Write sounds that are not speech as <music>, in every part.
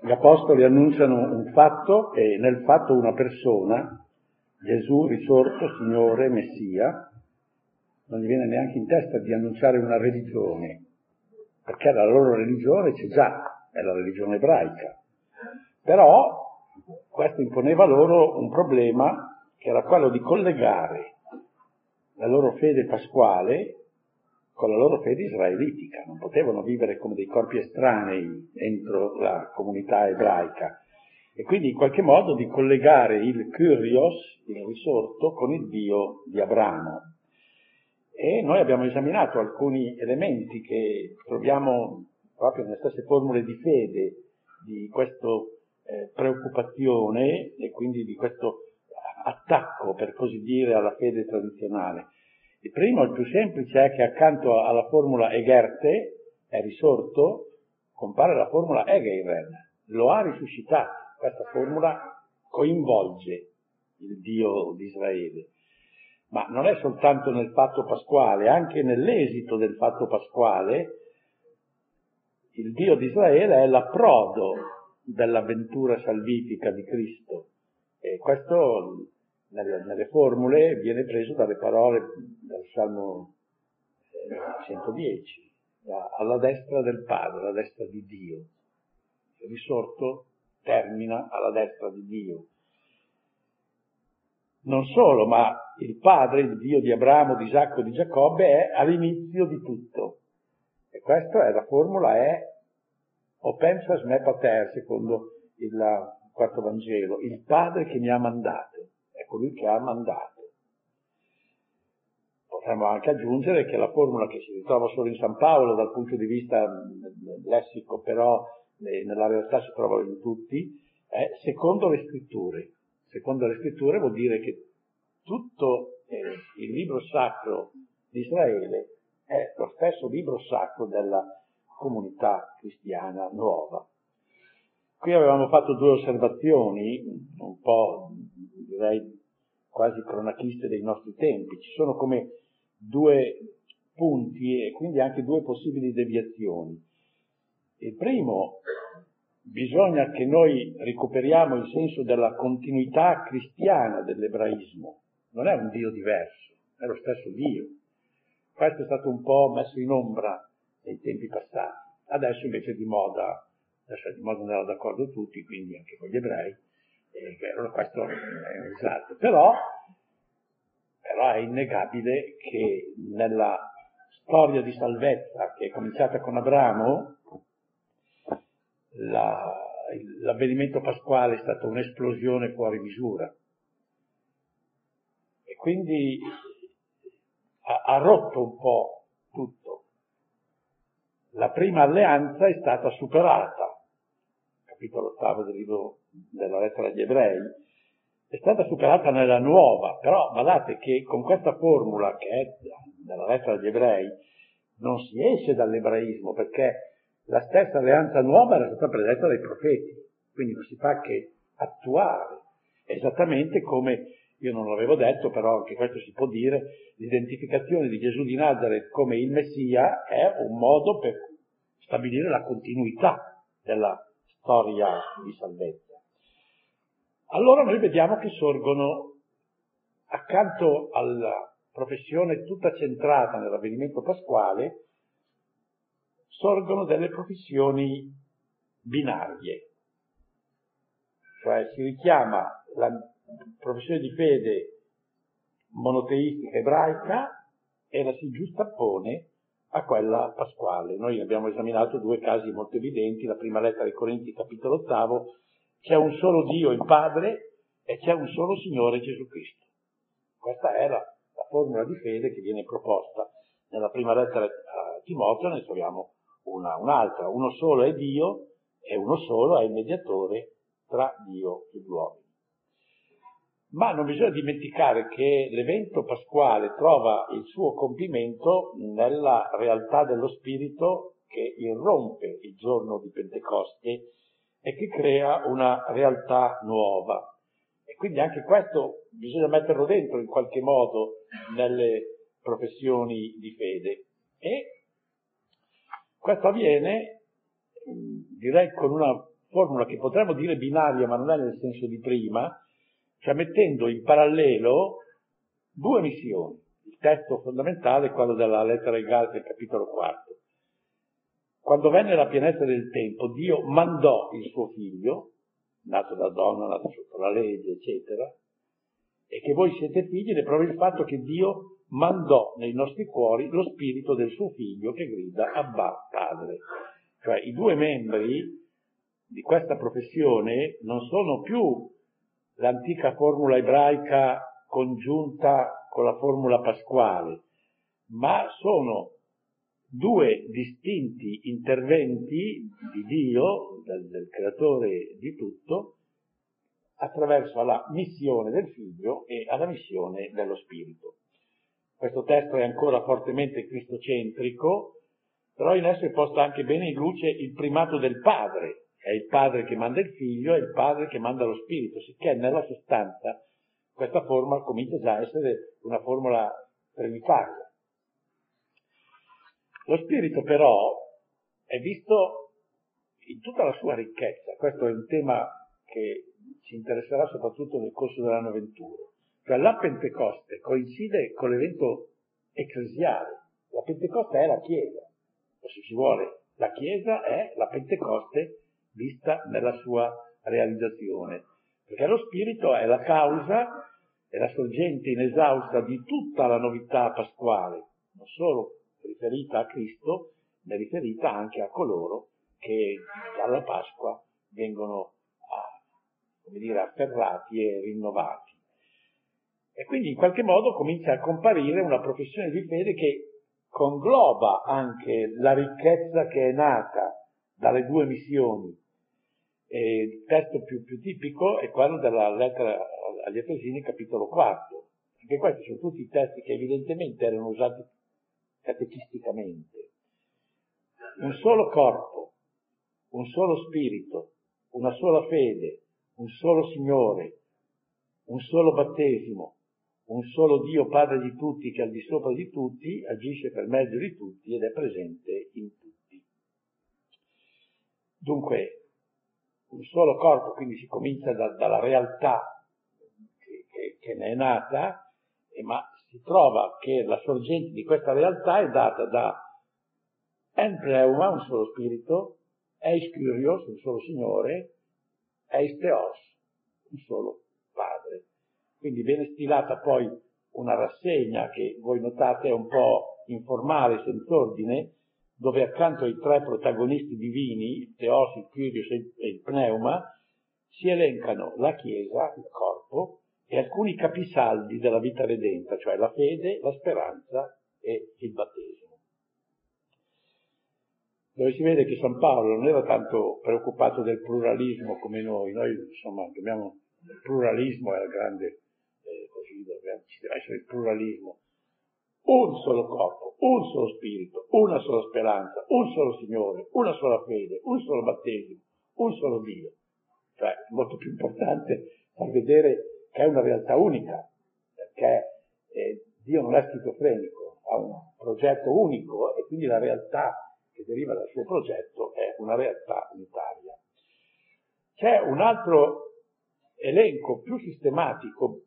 gli apostoli annunciano un fatto e nel fatto una persona, Gesù risorto, Signore, Messia, non gli viene neanche in testa di annunciare una religione, perché la loro religione c'è già, è la religione ebraica. Però questo imponeva loro un problema che era quello di collegare la loro fede pasquale con la loro fede israelitica, non potevano vivere come dei corpi estranei entro la comunità ebraica e quindi in qualche modo di collegare il Kyrios, il risorto, con il Dio di Abramo. E noi abbiamo esaminato alcuni elementi che troviamo proprio nelle stesse formule di fede di questa eh, preoccupazione e quindi di questo attacco, per così dire, alla fede tradizionale. Il primo, il più semplice, è che accanto alla formula Egerte, è risorto, compare la formula Egeiren, lo ha risuscitato. Questa formula coinvolge il Dio di Israele. Ma non è soltanto nel fatto pasquale, anche nell'esito del fatto pasquale, il Dio di Israele è l'approdo dell'avventura salvifica di Cristo. E questo nelle, nelle, formule viene preso dalle parole del Salmo 110, eh, alla destra del Padre, alla destra di Dio. Il risorto termina alla destra di Dio. Non solo, ma il Padre, il Dio di Abramo, di Isacco, di Giacobbe, è all'inizio di tutto. E questa è la formula, è o pensas me pater, secondo il quarto Vangelo, il Padre che mi ha mandato colui che ha mandato. Potremmo anche aggiungere che la formula che si ritrova solo in San Paolo dal punto di vista lessico, però nella realtà si trova in tutti, è secondo le scritture. Secondo le scritture vuol dire che tutto eh, il libro sacro di Israele è lo stesso libro sacro della comunità cristiana nuova. Qui avevamo fatto due osservazioni, un po' direi quasi cronachiste dei nostri tempi. Ci sono come due punti e quindi anche due possibili deviazioni. Il primo, bisogna che noi recuperiamo il senso della continuità cristiana dell'ebraismo. Non è un Dio diverso, è lo stesso Dio. Questo è stato un po' messo in ombra nei tempi passati. Adesso invece è di moda, adesso è di moda andare d'accordo tutti, quindi anche con gli ebrei, eh, questo è esatto, però, però è innegabile che nella storia di salvezza che è cominciata con Abramo, la, l'avvenimento pasquale è stata un'esplosione fuori misura. E quindi ha, ha rotto un po' tutto. La prima alleanza è stata superata, capitolo ottavo del libro della lettera agli ebrei, è stata superata nella nuova, però guardate che con questa formula che è nella lettera agli ebrei non si esce dall'ebraismo perché la stessa alleanza nuova era stata predetta dai profeti, quindi non si fa che attuare, esattamente come io non l'avevo detto, però anche questo si può dire, l'identificazione di Gesù di Nazareth come il Messia è un modo per stabilire la continuità della storia di salvezza. Allora noi vediamo che sorgono, accanto alla professione tutta centrata nell'avvenimento pasquale, sorgono delle professioni binarie. Cioè si richiama la professione di fede monoteistica ebraica e la si giustappone a quella pasquale. Noi abbiamo esaminato due casi molto evidenti, la prima lettera ai Corinti capitolo ottavo c'è un solo Dio, il Padre, e c'è un solo Signore Gesù Cristo. Questa è la, la formula di fede che viene proposta. Nella prima lettera a Timoteo ne troviamo una, un'altra. Uno solo è Dio e uno solo è il mediatore tra Dio e gli uomini. Ma non bisogna dimenticare che l'evento pasquale trova il suo compimento nella realtà dello Spirito che irrompe il giorno di Pentecoste e che crea una realtà nuova. E quindi anche questo bisogna metterlo dentro in qualche modo nelle professioni di fede. E questo avviene, direi, con una formula che potremmo dire binaria, ma non è nel senso di prima, cioè mettendo in parallelo due missioni. Il testo fondamentale è quello della lettera ai Galati, capitolo quarto. Quando venne la pienezza del tempo, Dio mandò il suo figlio, nato da donna, nato sotto la legge, eccetera, e che voi siete figli ne prova il fatto che Dio mandò nei nostri cuori lo spirito del suo figlio che grida Abba Padre. Cioè i due membri di questa professione non sono più l'antica formula ebraica congiunta con la formula pasquale, ma sono due distinti interventi di Dio, del, del creatore di tutto, attraverso la missione del figlio e alla missione dello spirito. Questo testo è ancora fortemente cristocentrico, però in esso è posto anche bene in luce il primato del padre, è il padre che manda il figlio e il padre che manda lo spirito, sicché nella sostanza questa forma comincia già a essere una formula trinitaria. Lo spirito però è visto in tutta la sua ricchezza, questo è un tema che ci interesserà soprattutto nel corso dell'anno 21. Cioè la Pentecoste coincide con l'evento ecclesiale, la Pentecoste è la Chiesa, o se si vuole, la Chiesa è la Pentecoste vista nella sua realizzazione, perché lo Spirito è la causa, è la sorgente inesausta di tutta la novità pasquale, non solo riferita a Cristo, ma riferita anche a coloro che dalla Pasqua vengono come dire, afferrati e rinnovati. E quindi in qualche modo comincia a comparire una professione di fede che congloba anche la ricchezza che è nata dalle due missioni. E il testo più, più tipico è quello della lettera agli Efesini, capitolo 4. Anche questi sono tutti testi che evidentemente erano usati catechisticamente. Un solo corpo, un solo spirito, una sola fede, un solo Signore, un solo battesimo, un solo Dio Padre di tutti che al di sopra di tutti agisce per mezzo di tutti ed è presente in tutti. Dunque, un solo corpo, quindi si comincia da, dalla realtà che, che, che, ne è nata, ma si trova che la sorgente di questa realtà è data da en pneuma, un solo spirito, eis kyrios, un solo Signore, eis theos, un solo Padre. Quindi viene stilata poi una rassegna che voi notate è un po' informale, senza ordine, dove accanto ai tre protagonisti divini, il Theos, il Kyrios e il Pneuma, si elencano la Chiesa, il corpo, e alcuni capisaldi della vita redenta, cioè la fede, la speranza e il battesimo. Dove si vede che San Paolo non era tanto preoccupato del pluralismo come noi, noi insomma dobbiamo, il pluralismo è la grande, eh, così dobbiamo, ci deve essere il pluralismo, un solo corpo, un solo spirito, una sola speranza, un solo Signore, una sola fede, un solo battesimo, un solo Dio. Cioè, molto più importante far vedere che è una realtà unica, perché eh, Dio non è schizofrenico, ha un progetto unico e quindi la realtà che deriva dal suo progetto è una realtà unitaria. C'è un altro elenco più sistematico,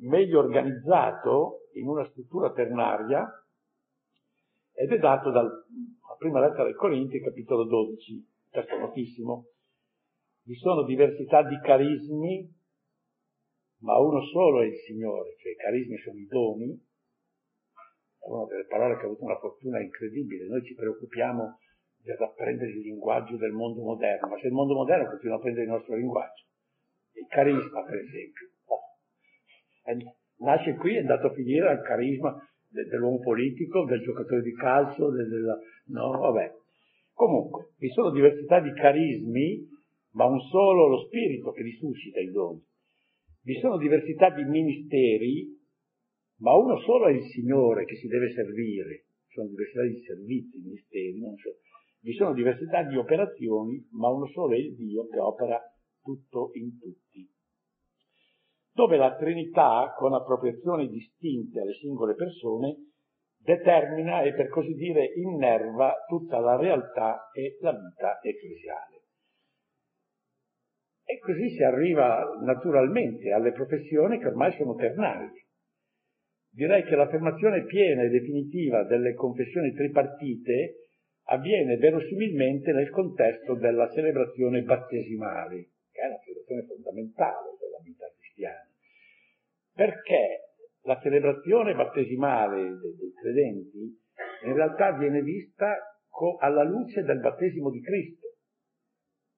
meglio organizzato in una struttura ternaria ed è dato dalla prima lettera ai Corinti, capitolo 12, testo notissimo. Vi sono diversità di carismi, ma uno solo è il Signore, cioè i carismi sono i doni, è una delle parole che ha avuto una fortuna incredibile, noi ci preoccupiamo di apprendere il linguaggio del mondo moderno, ma se il mondo moderno continua a prendere il nostro linguaggio, il carisma per esempio, oh, nasce qui e è andato a finire al carisma de, dell'uomo politico, del giocatore di calcio, del, del, no, vabbè. Comunque, vi sono diversità di carismi, ma un solo lo spirito che li suscita i doni. Vi sono diversità di ministeri, ma uno solo è il Signore che si deve servire. Ci sono diversità di servizi, ministeri, so. Vi sono diversità di operazioni, ma uno solo è il Dio che opera tutto in tutti. Dove la Trinità, con appropriazioni distinte alle singole persone, determina e per così dire innerva tutta la realtà e la vita ecclesiale. E così si arriva naturalmente alle professioni che ormai sono ternali. Direi che l'affermazione piena e definitiva delle confessioni tripartite avviene verosimilmente nel contesto della celebrazione battesimale, che è la celebrazione fondamentale della vita cristiana. Perché la celebrazione battesimale dei, credenti in realtà viene vista alla luce del battesimo di Cristo.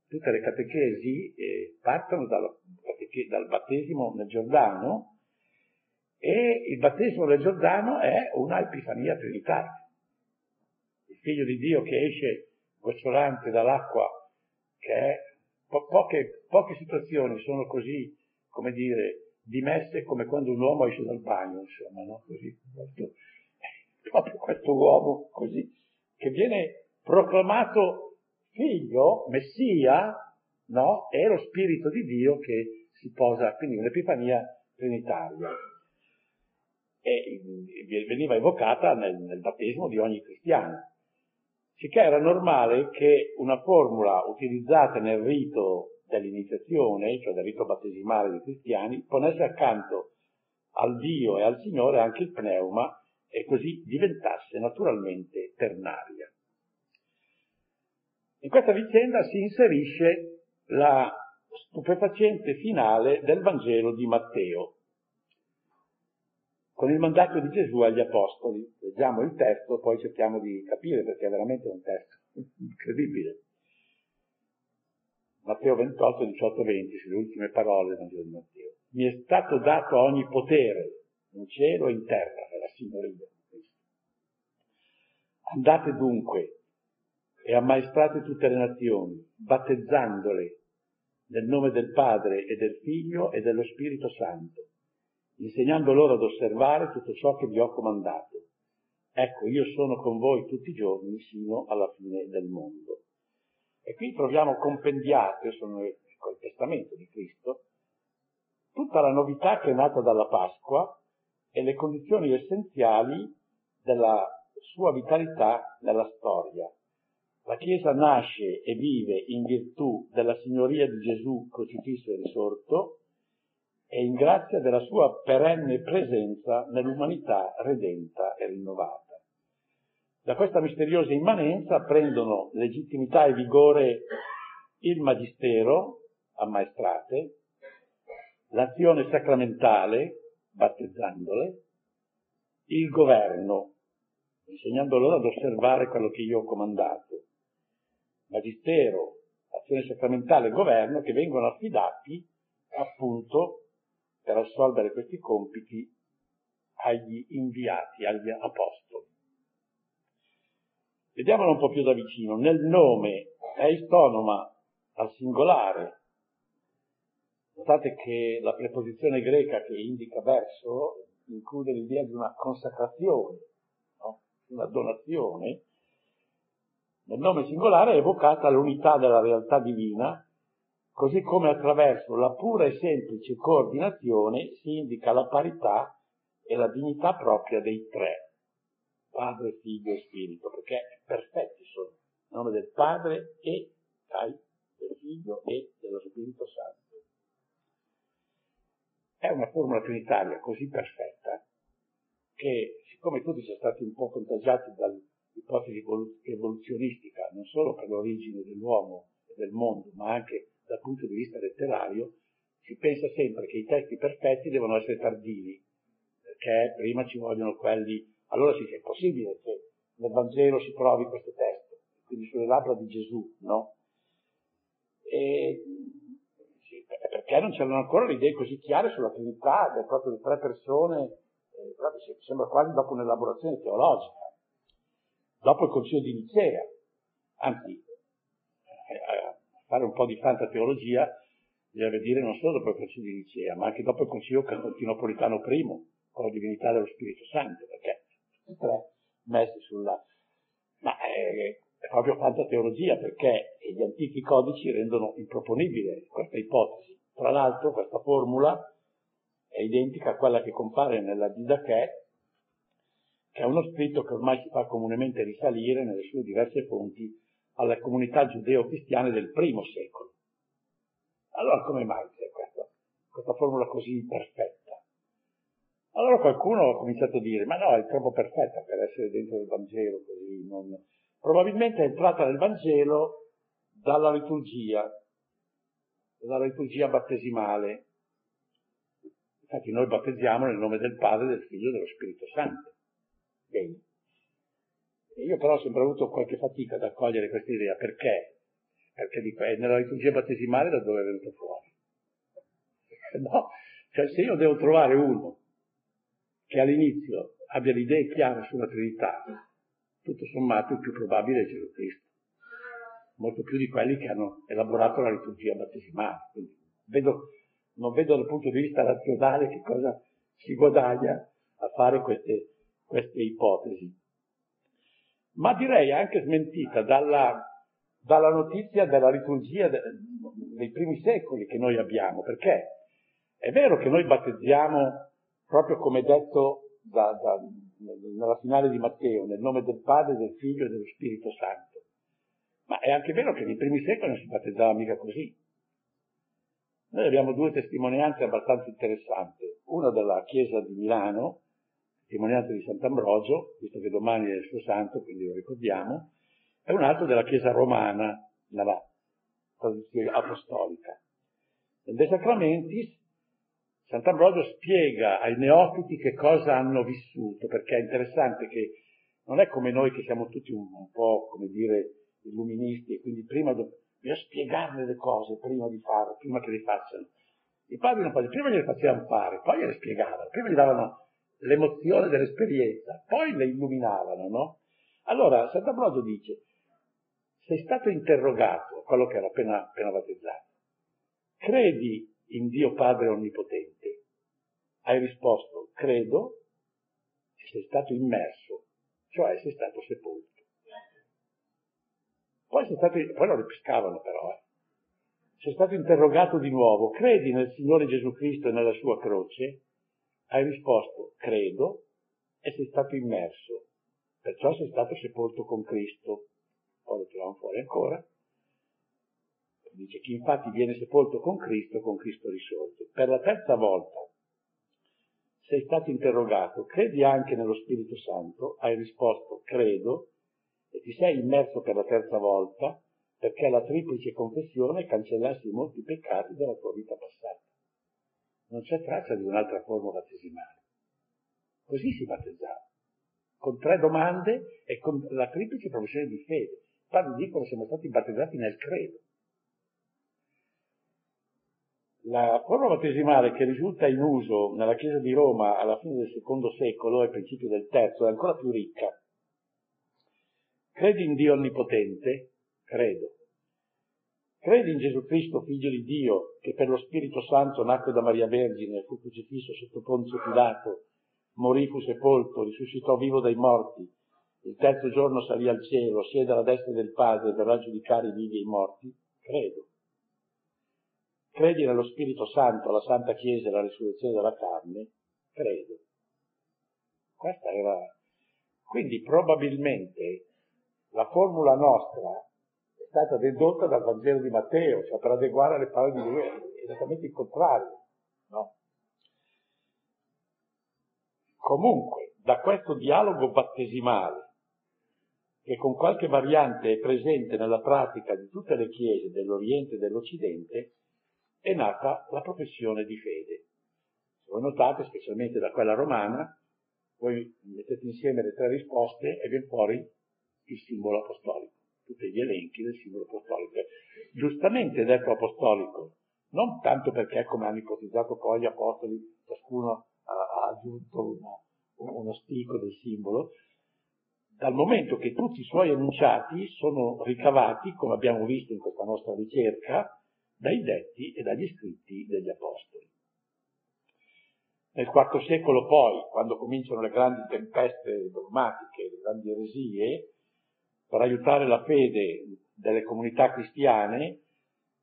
Tutte le catechesi eh, partono dal, dal battesimo nel Giordano e il battesimo del Giordano è una epifania trinitaria. Il figlio di Dio che esce gocciolante dall'acqua, che è, po- poche, poche situazioni sono così, come dire, dimesse come quando un uomo esce dal bagno, insomma, no? Così, <laughs> proprio questo uomo così, che viene proclamato figlio, messia, no? È lo spirito di Dio che si posa, quindi un'epifania trinitaria. E veniva evocata nel, nel battesimo di ogni cristiano. Sicché era normale che una formula utilizzata nel rito dell'iniziazione, cioè del rito battesimale dei cristiani, ponesse accanto al Dio e al Signore anche il pneuma e così diventasse naturalmente ternaria. In questa vicenda si inserisce la stupefacente finale del Vangelo di Matteo, con il mandato di Gesù agli Apostoli. Leggiamo il testo, poi cerchiamo di capire perché è veramente un testo incredibile. Matteo 28, 18, 20, sulle ultime parole del Vangelo di Matteo. Mi è stato dato ogni potere in cielo e in terra, è la signoria di Cristo. Andate dunque e ammaestrate tutte le nazioni, battezzandole nel nome del Padre e del Figlio e dello Spirito Santo, insegnando loro ad osservare tutto ciò che vi ho comandato. Ecco, io sono con voi tutti i giorni sino alla fine del mondo. E qui troviamo compendiate, sono col testamento di Cristo, tutta la novità che è nata dalla Pasqua e le condizioni essenziali della sua vitalità nella storia. La Chiesa nasce e vive in virtù della signoria di Gesù crocifisso e risorto e in grazia della sua perenne presenza nell'umanità redenta e rinnovata. Da questa misteriosa immanenza prendono legittimità e vigore il magistero, ammaestrate, l'azione sacramentale, battezzandole, il governo, insegnando loro ad osservare quello che io ho comandato, magistero, azione sacramentale e governo che vengono affidati appunto per assolvere questi compiti agli inviati, agli apostoli. Vediamolo un po' più da vicino. Nel nome è istonoma al singolare. Notate che la preposizione greca che indica verso include l'idea di una consacrazione, no? una donazione, nel nome singolare è evocata l'unità della realtà divina, così come attraverso la pura e semplice coordinazione si indica la parità e la dignità propria dei tre, Padre, Figlio e Spirito, perché perfetti sono, nel nome del Padre e del Figlio e dello Spirito Santo. È una formula trinitaria così perfetta che, siccome tutti siamo stati un po' contagiati dal ipotesi evoluzionistica, non solo per l'origine dell'uomo e del mondo, ma anche dal punto di vista letterario, si pensa sempre che i testi perfetti devono essere tardivi, perché prima ci vogliono quelli. Allora sì è possibile che nel Vangelo si trovi questo testo, quindi sulle labbra di Gesù, no? E, perché non c'erano ancora le idee così chiare sulla Trinità, proprio le tre persone, eh, sembra quasi dopo un'elaborazione teologica dopo il Consiglio di Nicea, anzi, eh, a fare un po' di santa teologia, bisogna dire non solo dopo il Consiglio di Nicea, ma anche dopo il Consiglio Costantinopolitano I, con la divinità dello Spirito Santo, perché tutti e tre messi sulla... Ma è, è proprio santa teologia, perché gli antichi codici rendono improponibile questa ipotesi. Tra l'altro questa formula è identica a quella che compare nella Didache che è uno scritto che ormai si fa comunemente risalire nelle sue diverse fonti alle comunità giudeo-cristiane del primo secolo. Allora come mai c'è questa, questa formula così perfetta? Allora qualcuno ha cominciato a dire, ma no, è troppo perfetta per essere dentro il Vangelo così. Non... Probabilmente è entrata nel Vangelo dalla liturgia, dalla liturgia battesimale. Infatti noi battezziamo nel nome del Padre, del Figlio e dello Spirito Santo. Bene. Io però ho sempre avuto qualche fatica ad accogliere questa idea. Perché? Perché dico, è nella liturgia battesimale da dove è venuto fuori. <laughs> No, cioè se io devo trovare uno che all'inizio abbia le idee chiare sulla Trinità, tutto sommato il più probabile è Gesù Cristo, molto più di quelli che hanno elaborato la liturgia battesimale. Quindi vedo, non vedo dal punto di vista razionale che cosa si guadagna a fare queste, queste ipotesi. Ma direi anche smentita dalla, dalla notizia della liturgia de, dei primi secoli che noi abbiamo, perché è vero che noi battezziamo proprio come detto da, da, nella finale di Matteo, nel nome del Padre, del Figlio e dello Spirito Santo, ma è anche vero che nei primi secoli non si battezzava mica così. Noi abbiamo due testimonianze abbastanza interessanti, una della Chiesa di Milano, testimonianza di Sant'Ambrogio, visto che domani è il suo santo, quindi lo ricordiamo, e un altro della Chiesa romana, nella tradizione apostolica. Nel De Sacramentis, Sant'Ambrogio spiega ai neofiti che cosa hanno vissuto, perché è interessante che non è come noi che siamo tutti un, un po', come dire, illuministi, e quindi prima bisogna spiegarle le cose prima di farle, prima che le facciano. I padri non facevano, prima gliele facevano fare, poi gliele spiegavano, prima gli davano l'emozione dell'esperienza, poi le illuminavano, no? Allora, Sant'Ambrogio dice, sei stato interrogato, quello che era appena, appena battezzato, credi in Dio Padre Onnipotente? Hai risposto, credo, e sei stato immerso, cioè sei stato sepolto. Poi, sei stato, poi lo ripescavano però, eh. Sei stato interrogato di nuovo, credi nel Signore Gesù Cristo e nella sua croce? Hai risposto, credo, e sei stato immerso, perciò sei stato sepolto con Cristo. Poi lo troviamo fuori ancora. Dice, chi infatti viene sepolto con Cristo, con Cristo risorge. Per la terza volta sei stato interrogato, credi anche nello Spirito Santo? Hai risposto, credo, e ti sei immerso per la terza volta perché la triplice confessione cancellassi molti peccati della tua vita passata non c'è traccia di un'altra forma battesimale. Così si battezzava, con tre domande e con la triplice professione di fede. I padri dicono siamo stati battezzati nel credo. La forma battesimale che risulta in uso nella Chiesa di Roma alla fine del secondo secolo e principio del terzo è ancora più ricca. Credi in Dio Onnipotente? Credo. Credi in Gesù Cristo, figlio di Dio, che per lo Spirito Santo nacque da Maria Vergine, fu crocifisso sotto Ponzio Pilato, morì, fu sepolto, risuscitò vivo dai morti, il terzo giorno salì al cielo, siede alla destra del Padre verrà giudicare i vivi e i morti? Credo. Credi nello Spirito Santo, alla Santa Chiesa e alla risurrezione della carne? Credo. Questa era... Quindi probabilmente la formula nostra stata dedotta dal Vangelo di Matteo, cioè per adeguare alle parole di lui, è esattamente il contrario. No? Comunque, da questo dialogo battesimale, che con qualche variante è presente nella pratica di tutte le chiese dell'Oriente e dell'Occidente, è nata la professione di fede. Se voi notate, specialmente da quella romana, voi mettete insieme le tre risposte e viene fuori il simbolo apostolico tutti gli elenchi del simbolo apostolico. Giustamente detto apostolico, non tanto perché, come hanno ipotizzato poi gli apostoli, ciascuno ha, aggiunto una, uno stico del simbolo, dal momento che tutti i suoi enunciati sono ricavati, come abbiamo visto in questa nostra ricerca, dai detti e dagli scritti degli apostoli. Nel IV secolo poi, quando cominciano le grandi tempeste dogmatiche, le grandi eresie, per aiutare la fede delle comunità cristiane,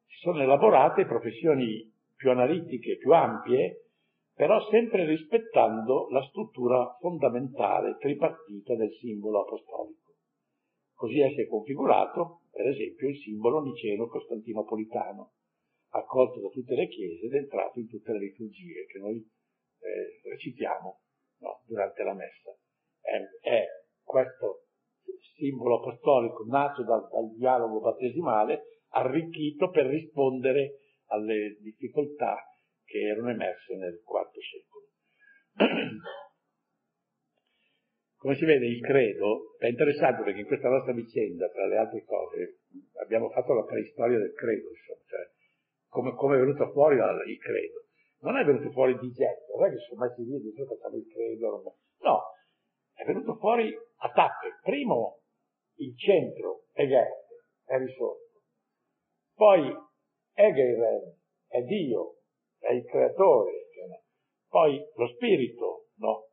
si sono elaborate professioni più analitiche, più ampie, però sempre rispettando la struttura fondamentale tripartita del simbolo apostolico. Così è si è configurato, per esempio, il simbolo niceno costantinopolitano, accolto da tutte le chiese ed entrato in tutte le liturgie che noi eh, recitiamo no, durante la messa. È, è, questo simbolo apostolico nato dal, dal dialogo battesimale, arricchito per rispondere alle difficoltà che erano emerse nel IV secolo. <clears throat> Come si vede il credo è interessante perché in questa nostra vicenda, tra le altre cose, abbiamo fatto la preistoria del credo, insomma, cioè come, come è venuto fuori il credo. Non è venuto fuori di getto, non è che sono messi lì e dicono facciamo il credo, no, venuto fuori a tappe. Primo il centro Goethe, è risorto. Poi Hegel è Dio, è il creatore. Poi lo spirito, no?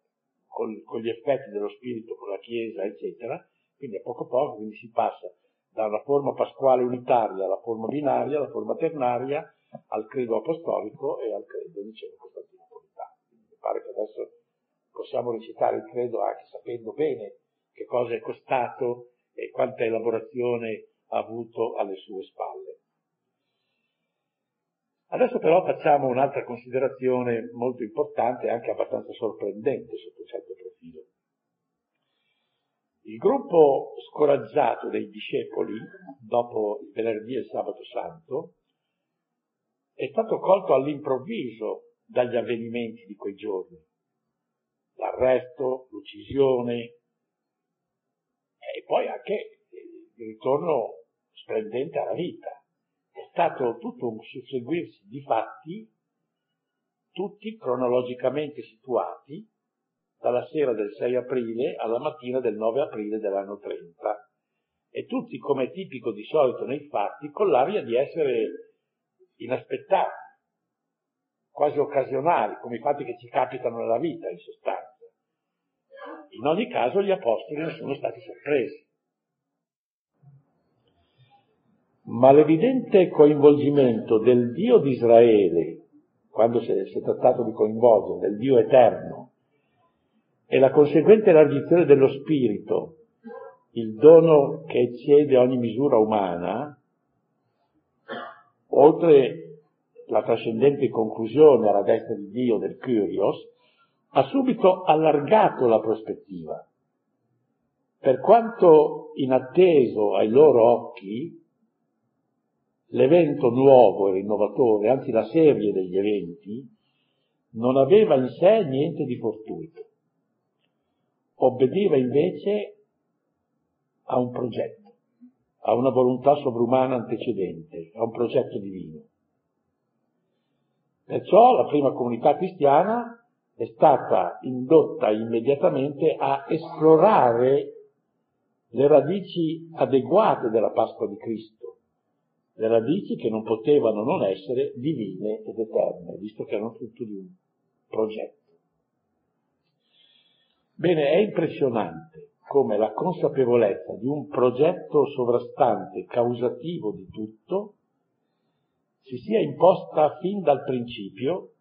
con, con, gli effetti dello spirito, con la Chiesa, eccetera. Quindi a poco a poco quindi si passa da una forma pasquale unitaria alla forma binaria, alla forma ternaria, al credo apostolico e al credo, dicevo, costantinopolitano. Mi pare che adesso possiamo recitare il credo anche sapendo bene che cosa è costato e quanta elaborazione ha avuto alle sue spalle. Adesso però facciamo un'altra considerazione molto importante e anche abbastanza sorprendente sotto un certo profilo. Il gruppo scoraggiato dei discepoli, dopo il venerdì e il sabato santo, è stato colto all'improvviso dagli avvenimenti di quei giorni. L'arresto, l'uccisione e poi anche il ritorno splendente alla vita è stato tutto un susseguirsi di fatti, tutti cronologicamente situati, dalla sera del 6 aprile alla mattina del 9 aprile dell'anno 30, e tutti, come tipico di solito nei fatti, con l'aria di essere inaspettati, quasi occasionali, come i fatti che ci capitano nella vita, in sostanza. In ogni caso gli apostoli non sono stati sorpresi. ma l'evidente coinvolgimento del Dio di Israele, quando si è, si è trattato di coinvolgere, del Dio eterno, e la conseguente elargizione dello Spirito, il dono che eccede ogni misura umana, oltre la trascendente conclusione alla destra di Dio del Kyrios, ha subito allargato la prospettiva. Per quanto inatteso ai loro occhi, l'evento nuovo e rinnovatore, anzi la serie degli eventi, non aveva in sé niente di fortuito. Obbediva invece a un progetto, a una volontà sovrumana antecedente, a un progetto divino. Perciò la prima comunità cristiana è stata indotta immediatamente a esplorare le radici adeguate della Pasqua di Cristo le radici che non potevano non essere divine ed eterne, visto che erano frutto di un progetto. Bene, è impressionante come la consapevolezza di un progetto sovrastante, causativo di tutto, si sia imposta fin dal principio,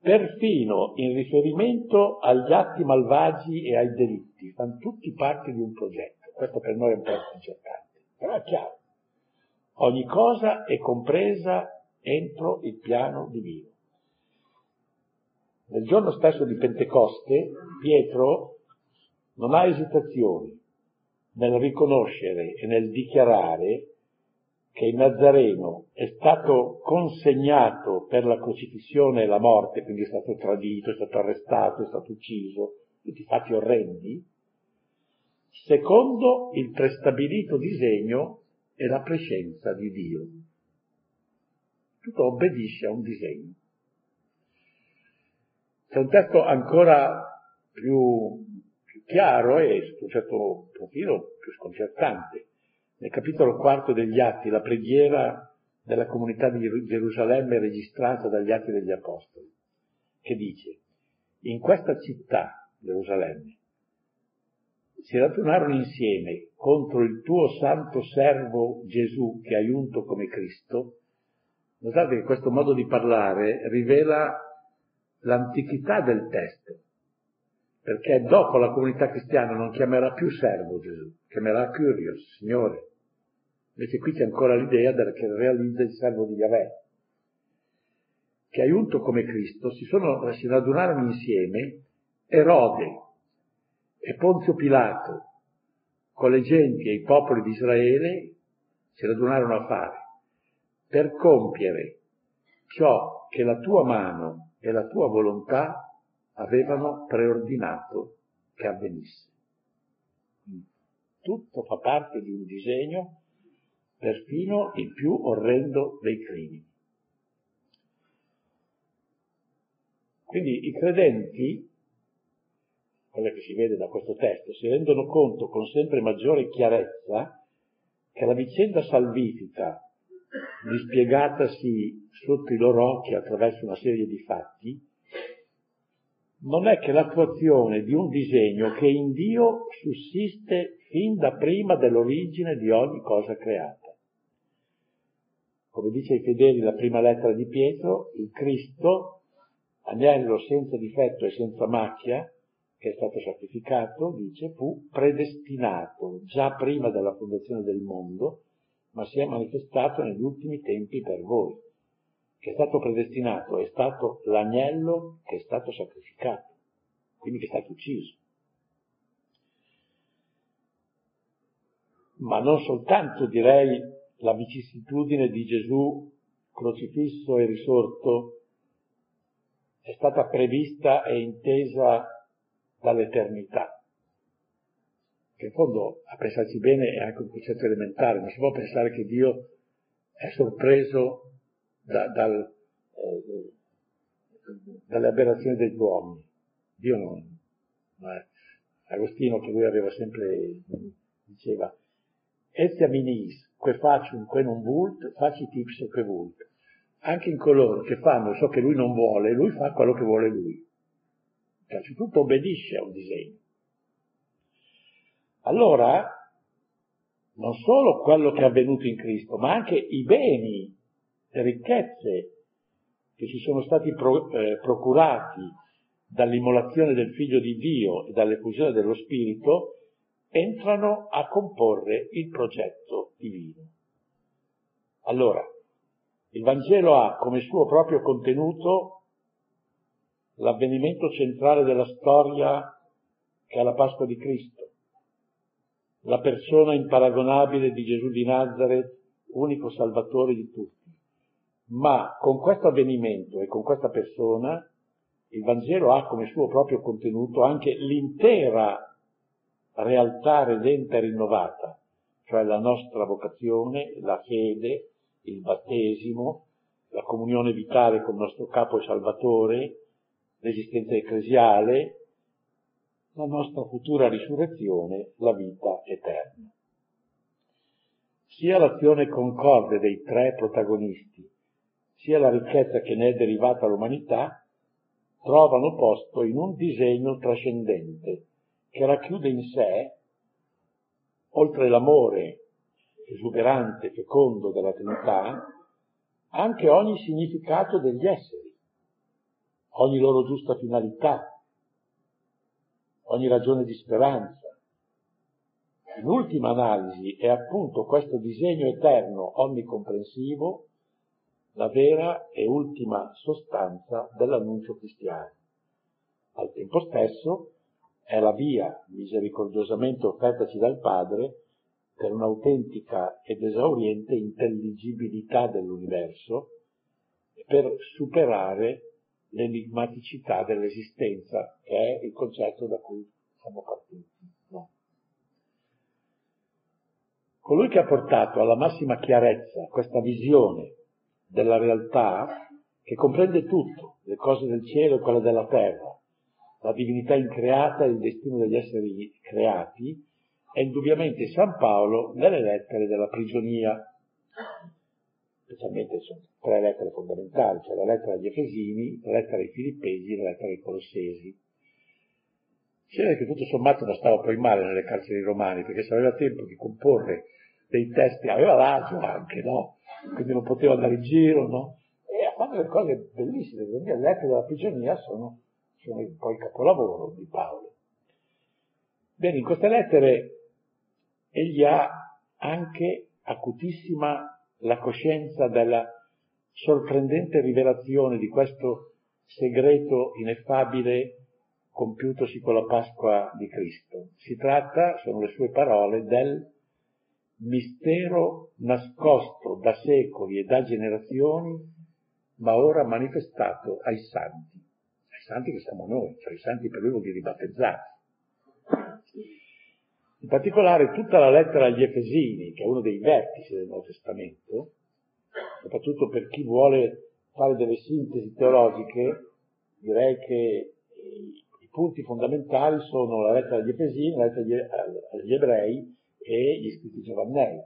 perfino in riferimento agli atti malvagi e ai delitti, fanno tutti parte di un progetto. Questo per noi è un po' sconcertante, però è chiaro. Ogni cosa è compresa entro il piano divino. Nel giorno stesso di Pentecoste, Pietro non ha esitazioni nel riconoscere e nel dichiarare che il Nazareno è stato consegnato per la crocifissione e la morte, quindi è stato tradito, è stato arrestato, è stato ucciso, tutti fatti orrendi, secondo il prestabilito disegno è la presenza di Dio. Tutto obbedisce a un disegno. C'è un testo ancora più, più chiaro e su un certo profilo più sconcertante. Nel capitolo quarto degli Atti, la preghiera della comunità di Gerusalemme registrata dagli Atti degli Apostoli, che dice, in questa città, Gerusalemme, si radunarono insieme contro il tuo santo servo Gesù che hai unto come Cristo, notate che questo modo di parlare rivela l'antichità del testo, perché dopo la comunità cristiana non chiamerà più servo Gesù, chiamerà Curios, Signore, Invece qui c'è ancora l'idea che realizza il servo di Yahweh, che aiunto come Cristo si, sono, si radunarono insieme Erode e Ponzio Pilato con le genti e i popoli di Israele si radunarono a fare per compiere ciò che la tua mano e la tua volontà avevano preordinato che avvenisse. Tutto fa parte di un disegno, perfino il più orrendo dei crimini. Quindi i credenti, quello che si vede da questo testo, si rendono conto con sempre maggiore chiarezza che la vicenda salvifica, dispiegatasi sotto i loro occhi attraverso una serie di fatti, non è che l'attuazione di un disegno che in Dio sussiste fin da prima dell'origine di ogni cosa creata. Come dice ai fedeli la prima lettera di Pietro, il Cristo, agnello senza difetto e senza macchia, che è stato sacrificato, dice, fu predestinato già prima della fondazione del mondo, ma si è manifestato negli ultimi tempi per voi. Che è stato predestinato è stato l'agnello che è stato sacrificato, quindi che è stato ucciso. Ma non soltanto direi la vicissitudine di Gesù crocifisso e risorto è stata prevista e intesa dall'eternità. Che in fondo, a pensarci bene, è anche un concetto elementare, non si può pensare che Dio è sorpreso da, dal, eh, dalle aberrazioni degli uomini. Dio non, è. Agostino, che lui aveva sempre, diceva, Ezia minis, que faccium, que non vult, faci tips que vult. Anche in coloro che fanno ciò che lui non vuole, lui fa quello che vuole lui. Innanzitutto obbedisce a un disegno. Allora, non solo quello che è avvenuto in Cristo, ma anche i beni, ricchezze che ci sono stati pro, eh, procurati dall'immolazione del Figlio di Dio e dall'effusione dello Spirito, entrano a comporre il progetto divino. Allora, il Vangelo ha come suo proprio contenuto l'avvenimento centrale della storia che è la Pasqua di Cristo, la persona imparagonabile di Gesù di Nazareth, unico salvatore di tutti. Ma con questo avvenimento e con questa persona il Vangelo ha come suo proprio contenuto anche l'intera realtà redenta e rinnovata, cioè la nostra vocazione, la fede, il battesimo, la comunione vitale con il nostro capo e salvatore, l'esistenza ecclesiale, la nostra futura risurrezione, la vita eterna. Sia l'azione concorde dei tre protagonisti, sia la ricchezza che ne è derivata all'umanità, trovano posto in un disegno trascendente che racchiude in sé, oltre l'amore esuberante, fecondo della Trinità, anche ogni significato degli esseri ogni loro giusta finalità, ogni ragione di speranza. In ultima analisi è appunto questo disegno eterno, onnicomprensivo, la vera e ultima sostanza dell'annuncio cristiano. Al tempo stesso è la via misericordiosamente offertaci dal Padre per un'autentica ed esauriente intelligibilità dell'universo e per superare l'enigmaticità dell'esistenza, che è il concetto da cui siamo partiti. No. Colui che ha portato alla massima chiarezza questa visione della realtà, che comprende tutto, le cose del cielo e quelle della terra, la divinità increata e il destino degli esseri creati, è indubbiamente San Paolo nelle lettere della prigionia specialmente sono tre lettere fondamentali, cioè la lettera agli Efesini, la lettera ai Filippesi e la lettera ai Colossesi. Si vede che tutto sommato non stava poi male nelle carceri romane, perché se aveva tempo di comporre dei testi, aveva l'agio anche, no? Quindi non poteva andare in giro, no? E ha fatto delle cose bellissime, le mie lettere della prigionia sono, sono un po' il capolavoro di Paolo. Bene, in queste lettere egli ha anche acutissima la coscienza della sorprendente rivelazione di questo segreto ineffabile compiutosi con la Pasqua di Cristo. Si tratta, sono le sue parole, del mistero nascosto da secoli e da generazioni, ma ora manifestato ai santi, ai santi che siamo noi, cioè i santi per lui vuol dire ribattezzati. In particolare tutta la lettera agli Efesini, che è uno dei vertici del Nuovo Testamento, soprattutto per chi vuole fare delle sintesi teologiche, direi che i punti fondamentali sono la lettera agli Efesini, la lettera agli Ebrei e gli scritti giovannei.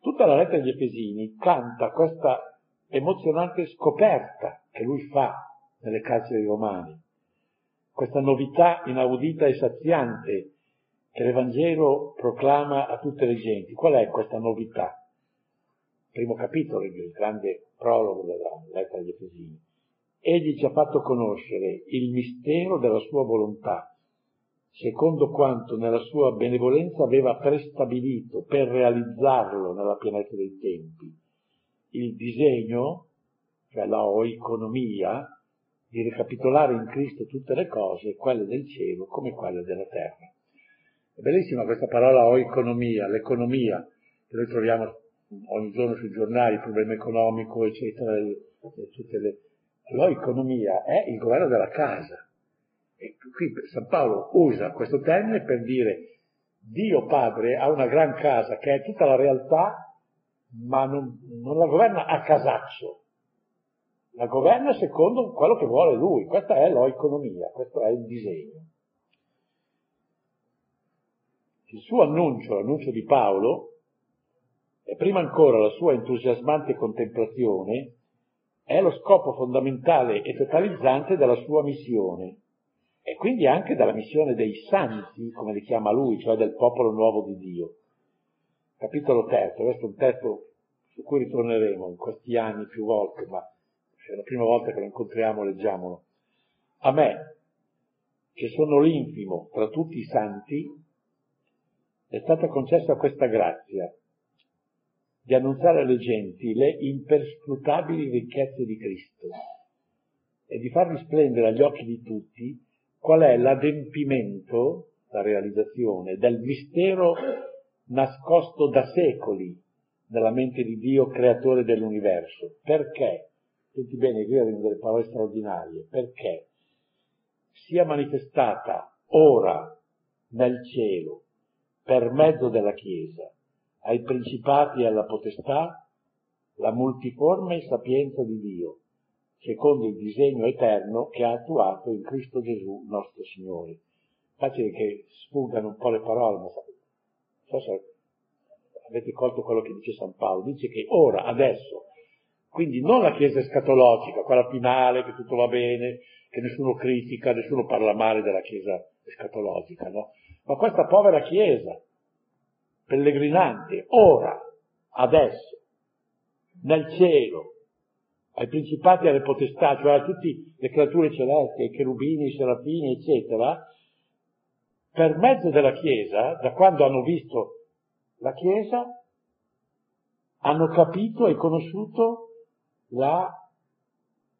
Tutta la lettera agli Efesini canta questa emozionante scoperta che lui fa nelle carceri romane, questa novità inaudita e saziante che l'Evangelo proclama a tutte le genti. Qual è questa novità? Primo capitolo, il grande prologo della lettera agli Efesini. Egli ci ha fatto conoscere il mistero della sua volontà, secondo quanto nella sua benevolenza aveva prestabilito per realizzarlo nella pienezza dei tempi. Il disegno, cioè la oeconomia, di ricapitolare in Cristo tutte le cose, quelle del cielo come quelle della terra. È bellissima questa parola oeconomia, l'economia, che noi troviamo ogni giorno sui giornali, il problema economico, eccetera, tutte le... L'oeconomia è il governo della casa. E qui San Paolo usa questo termine per dire Dio Padre ha una gran casa che è tutta la realtà, ma non, non la governa a casaccio, la governa secondo quello che vuole lui. Questa è l'oeconomia, questo è il disegno. Il suo annuncio, l'annuncio di Paolo, e prima ancora la sua entusiasmante contemplazione, è lo scopo fondamentale e totalizzante della sua missione, e quindi anche della missione dei santi, come li chiama lui, cioè del popolo nuovo di Dio. Capitolo terzo, questo è un testo su cui ritorneremo in questi anni più volte, ma è la prima volta che lo incontriamo, leggiamolo. A me, che sono l'infimo tra tutti i santi, è stata concessa questa grazia di annunciare alle genti le imperscrutabili ricchezze di Cristo e di far risplendere agli occhi di tutti qual è l'adempimento, la realizzazione del mistero nascosto da secoli nella mente di Dio creatore dell'universo. Perché? Senti bene, qui arrivano delle parole straordinarie. Perché sia manifestata ora nel cielo per mezzo della Chiesa, ai principati e alla potestà, la multiforme sapienza di Dio, secondo il disegno eterno che ha attuato in Cristo Gesù nostro Signore. Facile che sfugano un po' le parole, ma so se avete colto quello che dice San Paolo, dice che ora, adesso, quindi non la Chiesa escatologica, quella finale, che tutto va bene, che nessuno critica, nessuno parla male della Chiesa escatologica, no? Ma questa povera Chiesa, pellegrinante, ora, adesso, nel cielo, ai principati e alle potestà, cioè a tutte le creature celesti, ai cherubini, ai serafini, eccetera, per mezzo della Chiesa, da quando hanno visto la Chiesa, hanno capito e conosciuto la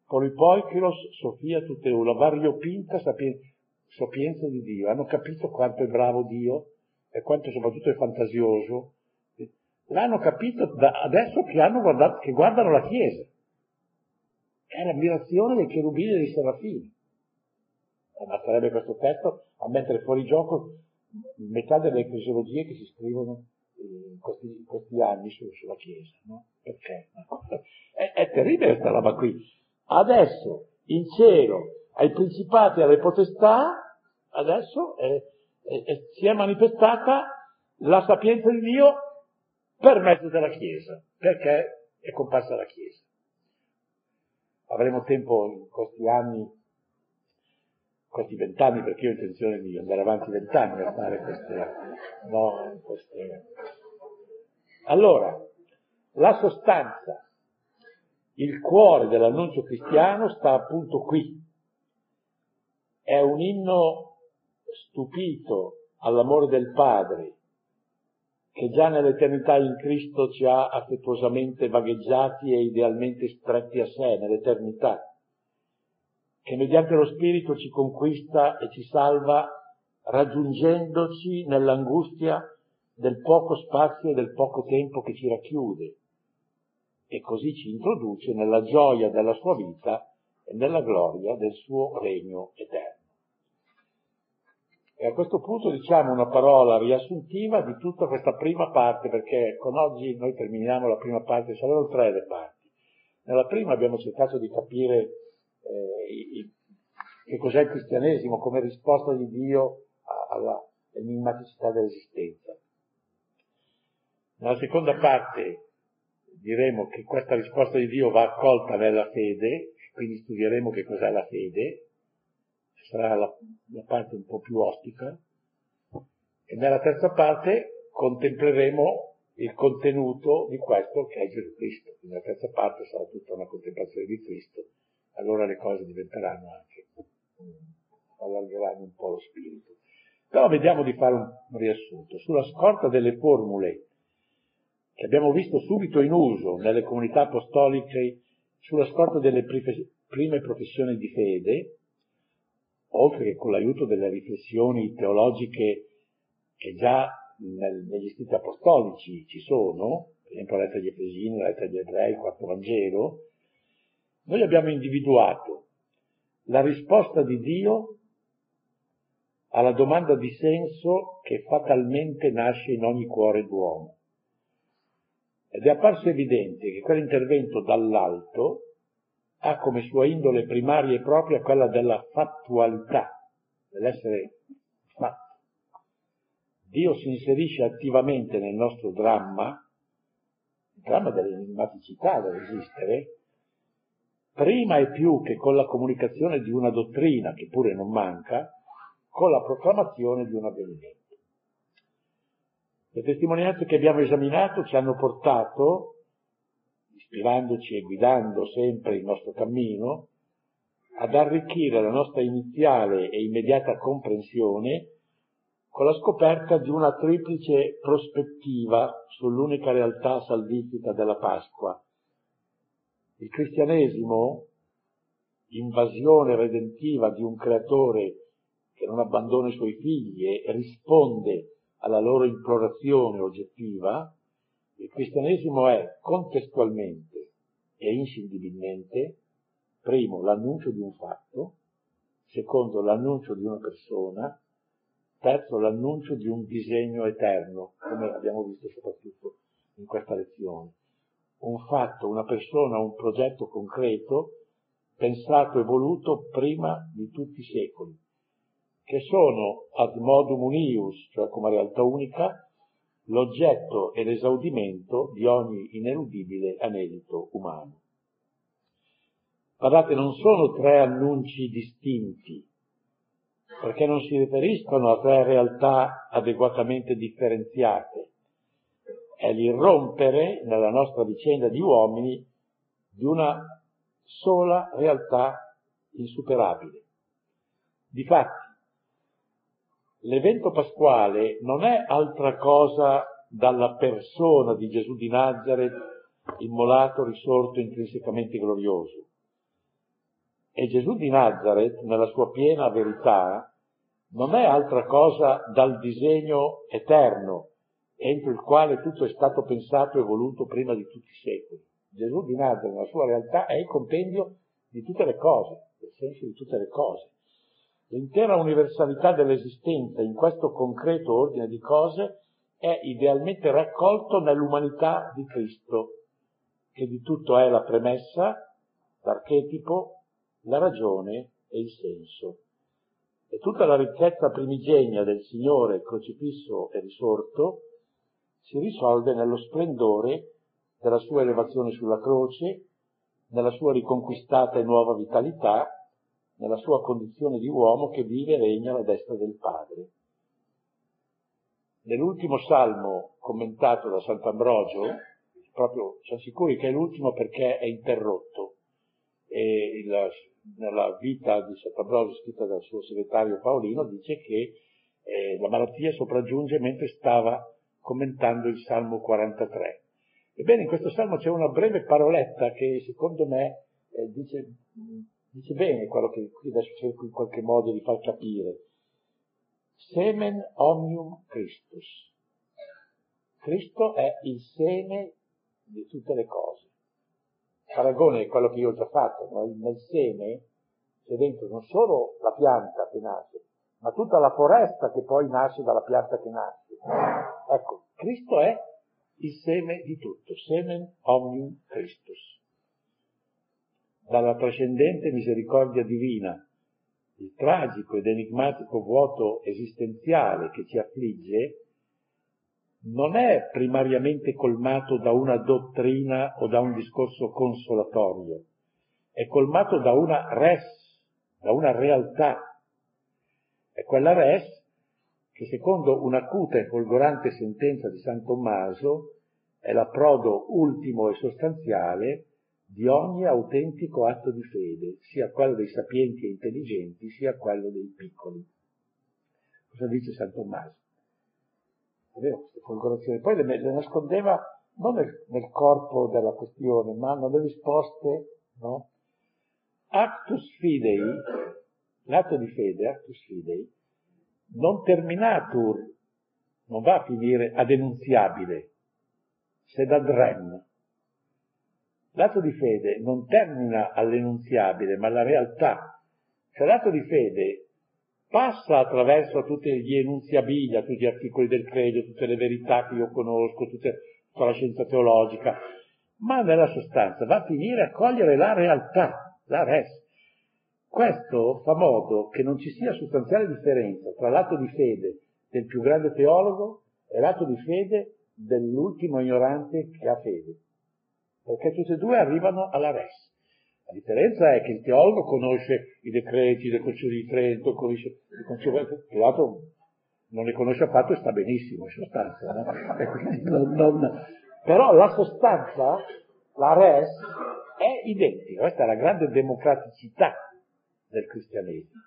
polipoikiros Sofia Tuteu, la variopinta sapienza sapienza di Dio, hanno capito quanto è bravo Dio e quanto soprattutto è fantasioso. L'hanno capito da adesso che, guardato, che guardano la Chiesa. È l'ammirazione dei cherubini e dei serafini. Basterebbe questo testo a mettere fuori gioco metà delle ecclesiologie che si scrivono in questi, in questi anni su, sulla Chiesa. No? Perché? <laughs> È, è terribile questa roba qui. Adesso in cielo ai principati e alle potestà, adesso è, è, è, si è manifestata la sapienza di Dio per mezzo della Chiesa, perché è comparsa la Chiesa. Avremo tempo in questi anni, questi vent'anni, perché io ho intenzione di andare avanti vent'anni a fare queste, no, queste. Allora, la sostanza, il cuore dell'annuncio cristiano sta appunto qui, è un inno stupito all'amore del Padre che già nell'eternità in Cristo ci ha affettuosamente vagheggiati e idealmente stretti a sé nell'eternità, che mediante lo Spirito ci conquista e ci salva raggiungendoci nell'angustia del poco spazio e del poco tempo che ci racchiude e così ci introduce nella gioia della sua vita e nella gloria del suo regno eterno. E a questo punto diciamo una parola riassuntiva di tutta questa prima parte, perché con oggi noi terminiamo la prima parte, saranno tre le parti. Nella prima abbiamo cercato di capire eh, i, che cos'è il cristianesimo come risposta di Dio alla enigmaticità dell'esistenza. Nella seconda parte diremo che questa risposta di Dio va accolta nella fede, quindi studieremo che cos'è la fede, sarà la, la parte un po' più ostica, e nella terza parte contempleremo il contenuto di questo che è Gesù Cristo. Quindi la terza parte sarà tutta una contemplazione di Cristo, allora le cose diventeranno anche, allargeranno un po' lo spirito. Però vediamo di fare un riassunto. Sulla scorta delle formule che abbiamo visto subito in uso nelle comunità apostoliche, sulla scorta delle prime professioni di fede, oltre che con l'aiuto delle riflessioni teologiche che già nel, negli scritti apostolici ci sono, per esempio la lettera agli Efesini, la lettera agli Ebrei, il quarto Vangelo, noi abbiamo individuato la risposta di Dio alla domanda di senso che fatalmente nasce in ogni cuore d'uomo. Ed è apparso evidente che quell'intervento dall'alto ha come sua indole primaria e propria quella della fattualità, dell'essere fatto. Dio si inserisce attivamente nel nostro dramma, il dramma dell'enigmaticità dell'esistere, prima e più che con la comunicazione di una dottrina, che pure non manca, con la proclamazione di un avvenimento. Le testimonianze che abbiamo esaminato ci hanno portato ispirandoci e guidando sempre il nostro cammino, ad arricchire la nostra iniziale e immediata comprensione con la scoperta di una triplice prospettiva sull'unica realtà salvifica della Pasqua. Il cristianesimo, invasione redentiva di un creatore che non abbandona i suoi figli e risponde alla loro implorazione oggettiva, il cristianesimo è contestualmente e inscindibilmente, primo, l'annuncio di un fatto, secondo, l'annuncio di una persona, terzo, l'annuncio di un disegno eterno, come abbiamo visto soprattutto in questa lezione. Un fatto, una persona, un progetto concreto, pensato e voluto prima di tutti i secoli, che sono ad modum unius, cioè come realtà unica, l'oggetto e l'esaudimento di ogni ineludibile anelito umano. Guardate, non sono tre annunci distinti, perché non si riferiscono a tre realtà adeguatamente differenziate. È l'irrompere nella nostra vicenda di uomini di una sola realtà insuperabile. Difatti, l'evento pasquale non è altra cosa dalla persona di Gesù di Nazareth, immolato, risorto, intrinsecamente glorioso. E Gesù di Nazareth, nella sua piena verità, non è altra cosa dal disegno eterno, entro il quale tutto è stato pensato e voluto prima di tutti i secoli. Gesù di Nazareth, nella sua realtà, è il compendio di tutte le cose, nel senso di tutte le cose. L'intera universalità dell'esistenza in questo concreto ordine di cose è idealmente raccolto nell'umanità di Cristo, che di tutto è la premessa, l'archetipo, la ragione e il senso. E tutta la ricchezza primigenia del Signore crocifisso e risorto si risolve nello splendore della sua elevazione sulla croce, nella sua riconquistata e nuova vitalità, nella sua condizione di uomo che vive e regna alla destra del Padre. Nell'ultimo salmo commentato da Sant'Ambrogio, proprio siamo sicuri che è l'ultimo perché è interrotto, e il, nella vita di Sant'Ambrogio scritta dal suo segretario Paolino dice che eh, la malattia sopraggiunge mentre stava commentando il Salmo 43. Ebbene, in questo Salmo c'è una breve paroletta che secondo me eh, dice, dice, bene quello che qui adesso cerco in qualche modo di far capire. Semen omnium Christus. Cristo è il seme di tutte le cose. Paragone è quello che io ho già fatto, no? nel seme c'è dentro non solo la pianta che nasce, ma tutta la foresta che poi nasce dalla pianta che nasce. Ecco, Cristo è il seme di tutto, semen omnium Christus. Dalla trascendente misericordia divina, il tragico ed enigmatico vuoto esistenziale che ci affligge, non è primariamente colmato da una dottrina o da un discorso consolatorio, è colmato da una res, da una realtà. È quella res che secondo un'acuta e folgorante sentenza di San Tommaso è l'approdo ultimo e sostanziale di ogni autentico atto di fede, sia quello dei sapienti e intelligenti, sia quello dei piccoli. Cosa dice San Tommaso? Vero, queste folgorazioni. Poi le, le nascondeva non nel, nel, corpo della questione, ma nelle risposte, no? Actus fidei, l'atto di fede, actus fidei, non terminatur, non va a finire ad enunziabile, sed ad rem. L'atto di fede non termina all'enunziabile, ma alla realtà. Cioè l'atto di fede passa attraverso tutti gli enunziabili, tutti gli articoli del credo, tutte le verità che io conosco, tutte, tutta la scienza teologica, ma nella sostanza va a finire a cogliere la realtà, la res. Questo fa modo che non ci sia sostanziale differenza tra l'atto di fede del più grande teologo e l'atto di fede dell'ultimo ignorante che ha fede. Perché tutti e due arrivano alla res. La differenza è che il teologo conosce i decreti del Concilio di Trento, conosce il Concilio di l'altro non li conosce affatto e sta benissimo in sostanza. No? Non, non... Però la sostanza, la res, è identica. Questa è la grande democraticità del cristianesimo.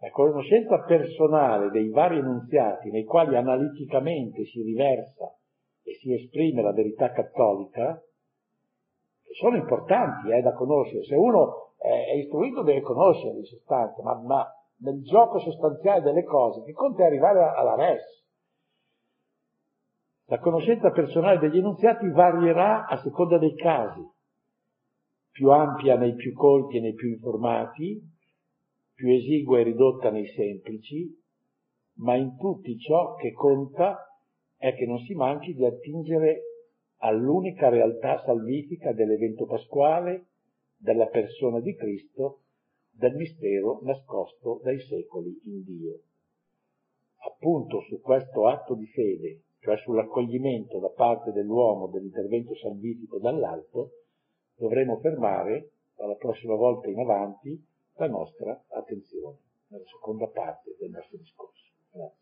La conoscenza personale dei vari enunziati nei quali analiticamente si riversa e si esprime la verità cattolica, che sono importanti eh, da conoscere. Se uno è istruito deve conoscere in sostanza, ma, ma nel gioco sostanziale delle cose, che conta è arrivare alla res. La conoscenza personale degli enunziati varierà a seconda dei casi più ampia nei più colti e nei più informati, più esigua e ridotta nei semplici, ma in tutti ciò che conta è che non si manchi di attingere all'unica realtà salvifica dell'evento pasquale, della persona di Cristo, del mistero nascosto dai secoli in Dio. Appunto su questo atto di fede, cioè sull'accoglimento da parte dell'uomo dell'intervento salvifico dall'alto, dovremo fermare dalla prossima volta in avanti la nostra attenzione nella seconda parte del nostro discorso. Grazie.